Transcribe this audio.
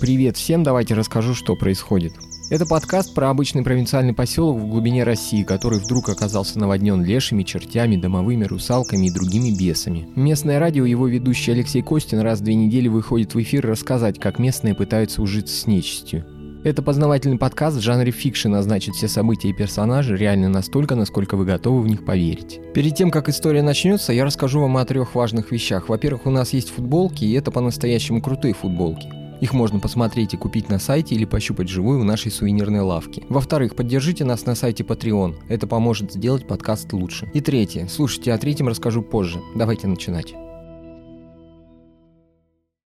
Привет всем, давайте расскажу, что происходит. Это подкаст про обычный провинциальный поселок в глубине России, который вдруг оказался наводнен лешими, чертями, домовыми русалками и другими бесами. Местное радио, его ведущий Алексей Костин раз в две недели выходит в эфир рассказать, как местные пытаются ужиться с нечистью. Это познавательный подкаст в жанре fiction, а значит все события и персонажи реальны настолько, насколько вы готовы в них поверить. Перед тем, как история начнется, я расскажу вам о трех важных вещах. Во-первых, у нас есть футболки, и это по-настоящему крутые футболки. Их можно посмотреть и купить на сайте или пощупать вживую в нашей сувенирной лавке. Во-вторых, поддержите нас на сайте Patreon. Это поможет сделать подкаст лучше. И третье. Слушайте, о третьем расскажу позже. Давайте начинать.